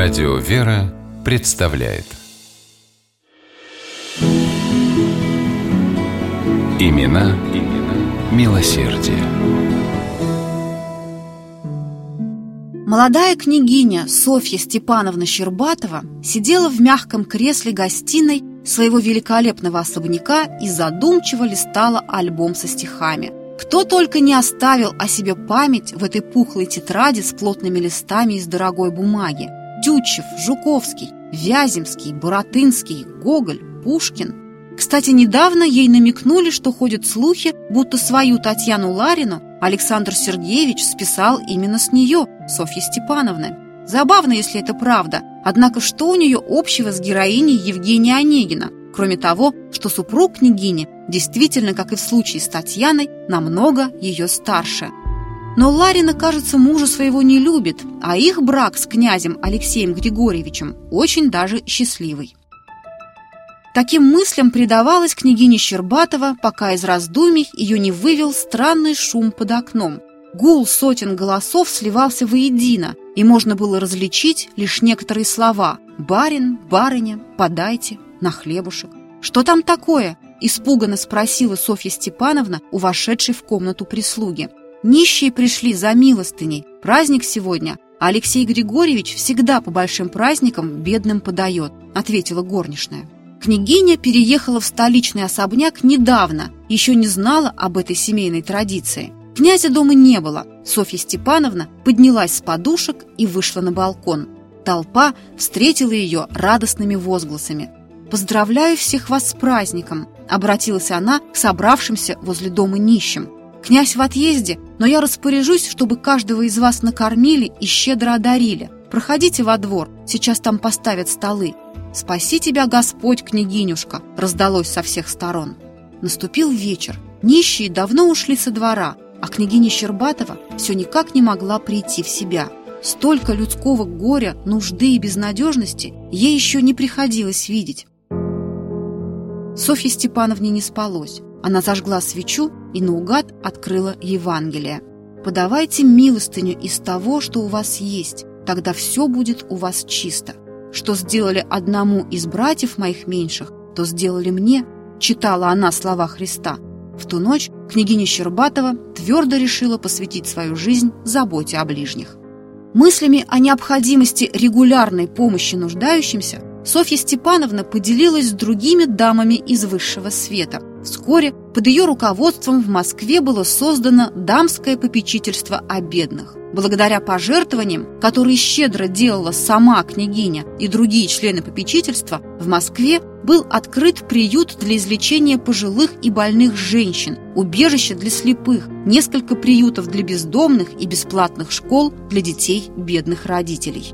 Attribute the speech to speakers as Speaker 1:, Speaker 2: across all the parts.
Speaker 1: Радио «Вера» представляет Имена, имена милосердие.
Speaker 2: Молодая княгиня Софья Степановна Щербатова сидела в мягком кресле гостиной своего великолепного особняка и задумчиво листала альбом со стихами. Кто только не оставил о себе память в этой пухлой тетради с плотными листами из дорогой бумаги. Тютчев, Жуковский, Вяземский, Буратынский, Гоголь, Пушкин. Кстати, недавно ей намекнули, что ходят слухи, будто свою Татьяну Ларину Александр Сергеевич списал именно с нее, Софьи Степановны. Забавно, если это правда. Однако что у нее общего с героиней Евгения Онегина? Кроме того, что супруг княгини действительно, как и в случае с Татьяной, намного ее старше. Но Ларина, кажется, мужа своего не любит, а их брак с князем Алексеем Григорьевичем очень даже счастливый. Таким мыслям предавалась княгиня Щербатова, пока из раздумий ее не вывел странный шум под окном. Гул сотен голосов сливался воедино, и можно было различить лишь некоторые слова «барин», «барыня», «подайте», «на хлебушек». «Что там такое?» – испуганно спросила Софья Степановна у вошедшей в комнату прислуги. Нищие пришли за милостыней. Праздник сегодня. Алексей Григорьевич всегда по большим праздникам бедным подает», — ответила горничная. Княгиня переехала в столичный особняк недавно, еще не знала об этой семейной традиции. Князя дома не было. Софья Степановна поднялась с подушек и вышла на балкон. Толпа встретила ее радостными возгласами. «Поздравляю всех вас с праздником!» — обратилась она к собравшимся возле дома нищим. Князь в отъезде, но я распоряжусь, чтобы каждого из вас накормили и щедро одарили. Проходите во двор, сейчас там поставят столы. Спаси тебя, Господь, княгинюшка!» раздалось со всех сторон. Наступил вечер. Нищие давно ушли со двора, а княгиня Щербатова все никак не могла прийти в себя. Столько людского горя, нужды и безнадежности ей еще не приходилось видеть. Софье Степановне не спалось. Она зажгла свечу и наугад открыла Евангелие. «Подавайте милостыню из того, что у вас есть, тогда все будет у вас чисто. Что сделали одному из братьев моих меньших, то сделали мне», читала она слова Христа. В ту ночь княгиня Щербатова твердо решила посвятить свою жизнь заботе о ближних. Мыслями о необходимости регулярной помощи нуждающимся Софья Степановна поделилась с другими дамами из высшего света. Вскоре под ее руководством в Москве было создано дамское попечительство о бедных. Благодаря пожертвованиям, которые щедро делала сама княгиня и другие члены попечительства, в Москве был открыт приют для излечения пожилых и больных женщин, убежище для слепых, несколько приютов для бездомных и бесплатных школ для детей бедных родителей.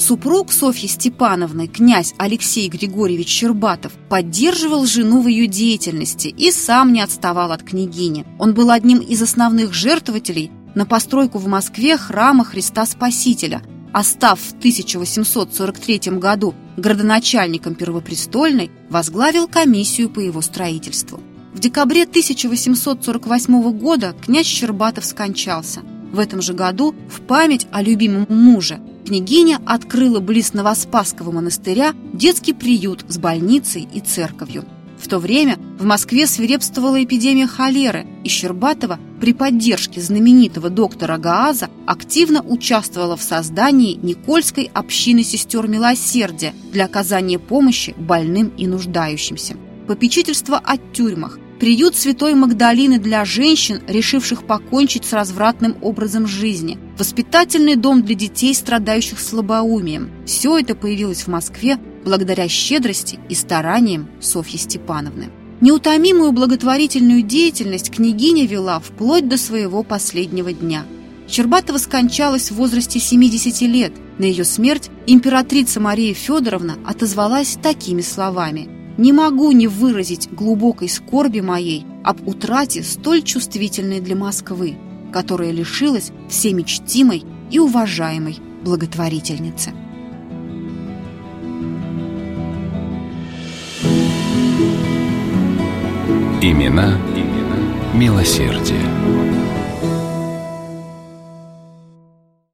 Speaker 2: Супруг Софьи Степановны, князь Алексей Григорьевич Щербатов, поддерживал жену в ее деятельности и сам не отставал от княгини. Он был одним из основных жертвователей на постройку в Москве храма Христа Спасителя, а став в 1843 году градоначальником Первопрестольной, возглавил комиссию по его строительству. В декабре 1848 года князь Щербатов скончался. В этом же году в память о любимом муже княгиня открыла близ Новоспасского монастыря детский приют с больницей и церковью. В то время в Москве свирепствовала эпидемия холеры, и Щербатова при поддержке знаменитого доктора Гааза активно участвовала в создании Никольской общины сестер милосердия для оказания помощи больным и нуждающимся. Попечительство о тюрьмах, приют Святой Магдалины для женщин, решивших покончить с развратным образом жизни, воспитательный дом для детей, страдающих слабоумием. Все это появилось в Москве благодаря щедрости и стараниям Софьи Степановны. Неутомимую благотворительную деятельность княгиня вела вплоть до своего последнего дня. Щербатова скончалась в возрасте 70 лет. На ее смерть императрица Мария Федоровна отозвалась такими словами – не могу не выразить глубокой скорби моей об утрате столь чувствительной для Москвы, которая лишилась всеми чтимой и уважаемой благотворительницы.
Speaker 1: Имена, имена милосердие.